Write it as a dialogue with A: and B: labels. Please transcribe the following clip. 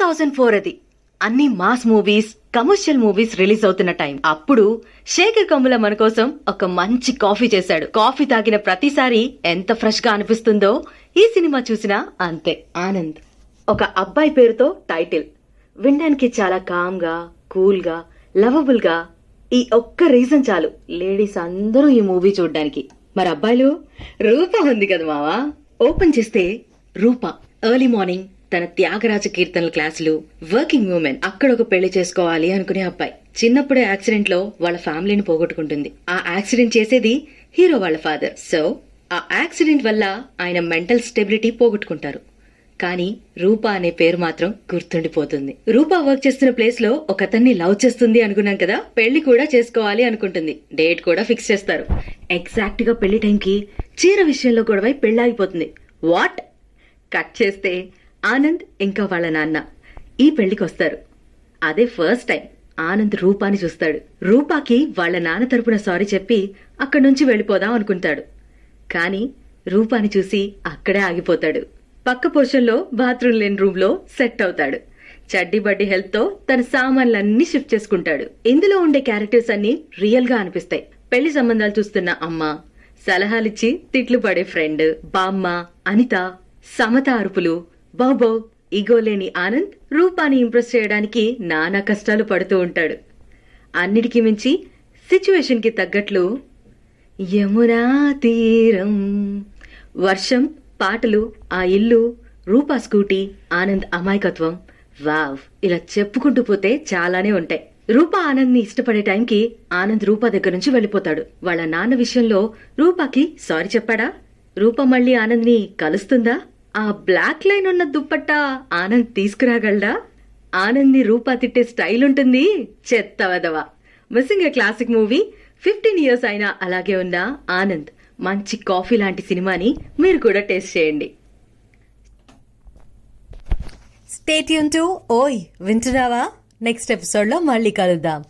A: Thousand four అది. అన్ని mass movies commercial movies release అవుతున్న టైం. అప్పుడు శేఖర్ కమ్ముల మన కోసం ఒక మంచి కాఫీ చేశాడు. కాఫీ తాగిన ప్రతిసారి ఎంత ఫ్రెష్గా అనిపిస్తుందో ఈ సినిమా చూసినా అంతే. ఆనంద్. ఒక అబ్బాయి పేరుతో టైటిల్. వినడానికి చాలా కామ్గా కూల్గా లవబుల్గా ఈ ఒక్క రీజన్ చాలు. లేడీస్ అందరూ ఈ మూవీ చూడడానికి. మరి అబ్బాయిలు? రూప ఉంది కదా మావా? ఓపెన్ చేస్తే రూప. ఎర్లీ మార్నింగ్ తన త్యాగరాజ కీర్తనల క్లాసులు వర్కింగ్ ఉమెన్ అక్కడ ఒక పెళ్ళి చేసుకోవాలి అనుకునే అబ్బాయి. చిన్నప్పుడే యాక్సిడెంట్లో వాళ్ళ ఫ్యామిలీని పోగొట్టుకుంటుంది. ఆ యాక్సిడెంట్ చేసేది హీరో వాళ్ళ ఫాదర్. సో ఆ యాక్సిడెంట్ వల్ల ఆయన మెంటల్ స్టెబిలిటీ పోగొట్టుకుంటారు. కానీ రూపా అనే పేరు మాత్రం గుర్తుండిపోతుంది. రూపా వర్క్ చేస్తున్న ప్లేస్లో ఒక అతన్ని లవ్ చేస్తుంది అనుకున్నాం కదా పెళ్ళి కూడా చేసుకోవాలి అనుకుంటుంది. డేట్ కూడా ఫిక్స్ చేస్తారు. ఎగ్జాక్ట్గా పెళ్ళి టైంకి చీర విషయంలో గొడవై పెళ్ళాగిపోతుంది వాట్ కట్ చేస్తే ఆనంద్ ఇంకా వాళ్ళ నాన్న. ఈ పెళ్ళికొస్తారు అదే ఫస్ట్ టైం ఆనంద్ రూపాని చూస్తాడు. రూపాకి వాళ్ళ నాన్న తరపున సారీ చెప్పి అక్కడి నుంచి వెళ్ళిపోదాం అనుకుంటాడు. కాని రూపాని చూసి అక్కడే ఆగిపోతాడు. పక్క పోర్షన్లో బాత్రూమ్ లేని రూమ్లో సెట్ అవుతాడు. చడ్డీ బడ్డీ హెల్త్తో తన సామాన్లన్నీ షిఫ్ట్ చేసుకుంటాడు. ఇందులో ఉండే క్యారెక్టర్స్ అన్ని రియల్గా అనిపిస్తాయి. పెళ్ళి సంబంధాలు చూస్తున్న అమ్మ సలహాలిచ్చి తిట్లు పడే ఫ్రెండ్ బామ్మ అనిత సమత అరుపులు బాబో ఇగో లేని ఆనంద్ రూపాని ఇంప్రెస్ చేయడానికి నానా కష్టాలు పడుతూ ఉంటాడు. అన్నిటికీ మించి సిచ్యువేషన్కి తగ్గట్లు యమునా తీరం. వర్షం పాటలు ఆ ఇల్లు రూపా స్కూటీ ఆనంద్ అమాయకత్వం వావ్ ఇలా చెప్పుకుంటూ పోతే చాలానే ఉంటాయి. రూపా ఆనంద్ని ఇష్టపడే టైంకి ఆనంద్ రూపా దగ్గర నుంచి వెళ్ళిపోతాడు. వాళ్ళ నాన్న విషయంలో రూపాకి సారీ చెప్పాడా? రూపా మళ్ళీ ఆనంద్ని కలుస్తుందా? ఆ బ్లాక్ లైన్ ఉన్న దుప్పట్టా ఆనంద్ తీసుకురాగలడా? ఆనంద్ని రూపా తిట్టే స్టైల్ ఉంటుంది. చెత్త వదవ. Missing a classic movie. Fifteen years అయినా అలాగే ఉన్న ఆనంద్ మంచి కాఫీ లాంటి సినిమాని మీరు కూడా టేస్ట్ చేయండి.
B: స్టేట్ యూన్ టు ఓయ్ వింటున్నావా? నెక్స్ట్ ఎపిసోడ్లో మళ్ళీ కలుద్దాం.